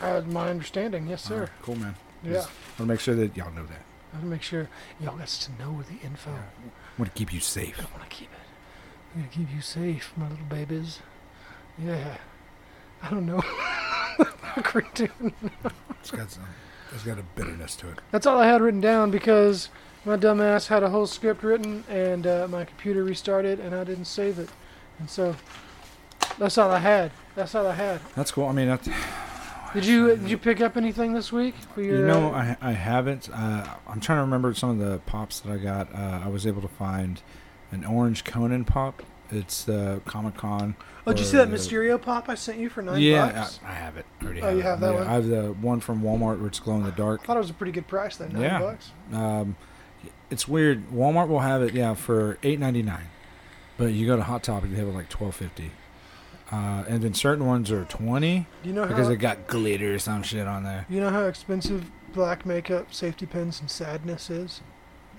[SPEAKER 1] uh, my understanding, yes sir.
[SPEAKER 2] Oh, cool man.
[SPEAKER 1] yeah,
[SPEAKER 2] Just want to make sure that y'all know that.
[SPEAKER 1] I want to make sure y'all gets to know the info.
[SPEAKER 2] Want to keep you safe.
[SPEAKER 1] I want to keep it. I'm gonna keep you safe, my little babies. Yeah. I don't know.
[SPEAKER 2] It's got some. It's got a bitterness to it.
[SPEAKER 1] That's all I had written down because my dumbass had a whole script written and uh, my computer restarted and I didn't save it. And so that's all I had. That's all I had.
[SPEAKER 2] That's cool. I mean, that's,
[SPEAKER 1] Did you did you pick up anything this week for your?
[SPEAKER 2] you know,
[SPEAKER 1] uh,
[SPEAKER 2] I I haven't. Uh, I'm trying to remember some of the pops that I got. Uh, I was able to find an orange Conan pop. It's the Comic Con.
[SPEAKER 1] oh, did you see that Mysterio pop I sent you for nine
[SPEAKER 2] Yeah,
[SPEAKER 1] bucks?
[SPEAKER 2] I, I have it. I already
[SPEAKER 1] Oh,
[SPEAKER 2] have
[SPEAKER 1] you
[SPEAKER 2] it.
[SPEAKER 1] have that
[SPEAKER 2] Yeah,
[SPEAKER 1] one?
[SPEAKER 2] I have the one from Walmart where it's glow in the dark.
[SPEAKER 1] I thought it was a pretty good price then. Nine
[SPEAKER 2] Yeah.
[SPEAKER 1] bucks.
[SPEAKER 2] Um, it's weird. Walmart will have it, yeah, for eight ninety nine, but you go to Hot Topic, they have it like twelve fifty. Uh, and then certain ones are twenty
[SPEAKER 1] you know
[SPEAKER 2] because
[SPEAKER 1] how?
[SPEAKER 2] it got glitter or some shit on there.
[SPEAKER 1] You know how expensive black makeup, safety pins, and sadness is?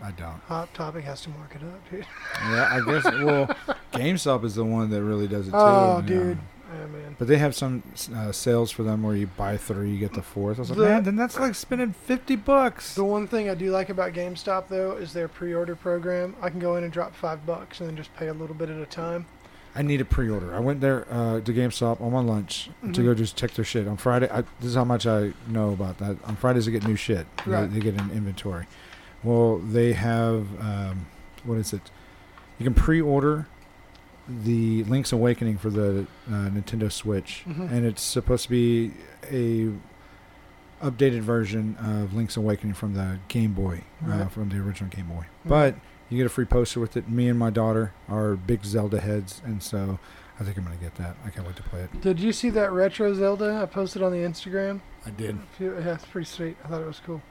[SPEAKER 2] I don't.
[SPEAKER 1] Hot Topic has to mark it up, dude.
[SPEAKER 2] Yeah, I guess. Well, GameStop is the one that really does it too.
[SPEAKER 1] Oh, dude. Man.
[SPEAKER 2] But they have some uh, sales for them where you buy three, you get the fourth. I was like,
[SPEAKER 1] The-
[SPEAKER 2] man, then that's like spending fifty bucks.
[SPEAKER 1] The one thing I do like about GameStop, though, is their pre-order program. I can go in and drop five bucks and then just pay a little bit at a time.
[SPEAKER 2] I need a pre-order. I went there uh, to GameStop on my lunch to
[SPEAKER 1] Mhm.
[SPEAKER 2] go just check their shit on Friday. I, this is how much I know about that. On Fridays they get new shit. They- They, get an inventory. Well, they have um, what is it? You can pre-order the Link's Awakening for the uh, Nintendo Switch,
[SPEAKER 1] Mhm.
[SPEAKER 2] and it's supposed to be a updated version of Link's Awakening from the Game Boy, uh, from the original Game Boy.
[SPEAKER 1] Mhm.
[SPEAKER 2] But you get a free poster with it. Me and my daughter are big Zelda heads, and so I think I'm gonna get that. I can't wait to play it.
[SPEAKER 1] Did you see that retro Zelda I posted on the Instagram?
[SPEAKER 2] I did.
[SPEAKER 1] Yeah, it's pretty sweet. I thought it was cool.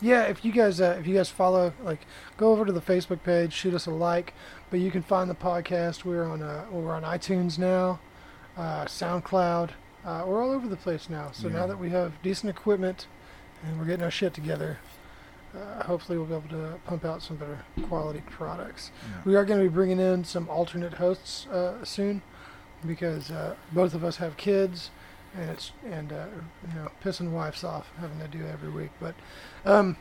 [SPEAKER 1] Yeah, if you guys uh, if you guys follow, like, go over to the Facebook page, shoot us a like. But you can find the podcast. We're on uh, we're on iTunes now, uh, SoundCloud. Uh, we're all over the place now. So
[SPEAKER 2] Yeah.
[SPEAKER 1] now that we have decent equipment and we're getting our shit together, uh, hopefully we'll be able to pump out some better quality products.
[SPEAKER 2] Yeah.
[SPEAKER 1] We are going to be bringing in some alternate hosts uh, soon because uh, both of us have kids, and it's and uh, you know pissing wives off having to do every week. But um,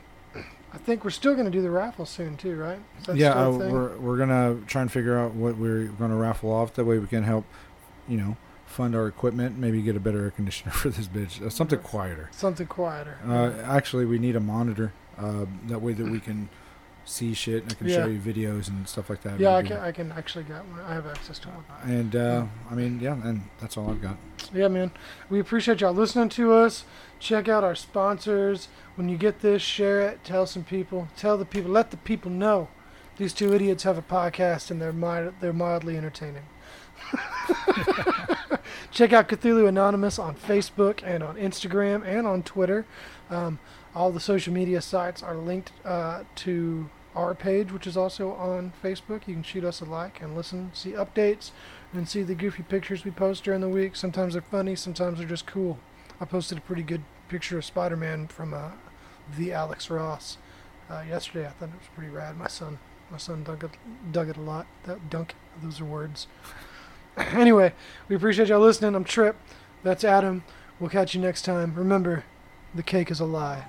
[SPEAKER 1] I think we're still going to do the raffle soon too, right?
[SPEAKER 2] Yeah, uh, we're we're gonna try and figure out what we're gonna raffle off. That way we can help, you know, fund our equipment. Maybe get a better air conditioner for this bitch. Uh, something quieter.
[SPEAKER 1] something quieter.
[SPEAKER 2] Uh, actually, we need a monitor. Uh, that way that we can see shit. and I can show you videos and stuff like that.
[SPEAKER 1] yeah, I can I can actually get one. I have access to one.
[SPEAKER 2] And uh, I mean, yeah, and that's all I've got.
[SPEAKER 1] Yeah, man. We appreciate y'all listening to us. Check out our sponsors. When you get this, share it. Tell some people. Tell the people. Let the people know these two idiots have a podcast and they're mild, they're mildly entertaining. Check out Cthulhu Anonymous on Facebook and on Instagram and on Twitter. Um, all the social media sites are linked uh, to our page, which is also on Facebook. You can shoot us a like and listen, see updates, and see the goofy pictures we post during the week. Sometimes they're funny, sometimes they're just cool. I posted a pretty good picture of Spider-Man from uh, the Alex Ross uh, yesterday. I thought it was pretty rad. My son, my son dug it, dug it a lot. That dunk, those are words. anyway, we appreciate y'all listening. I'm Trip. That's Adam. We'll catch you next time. Remember, the cake is a lie.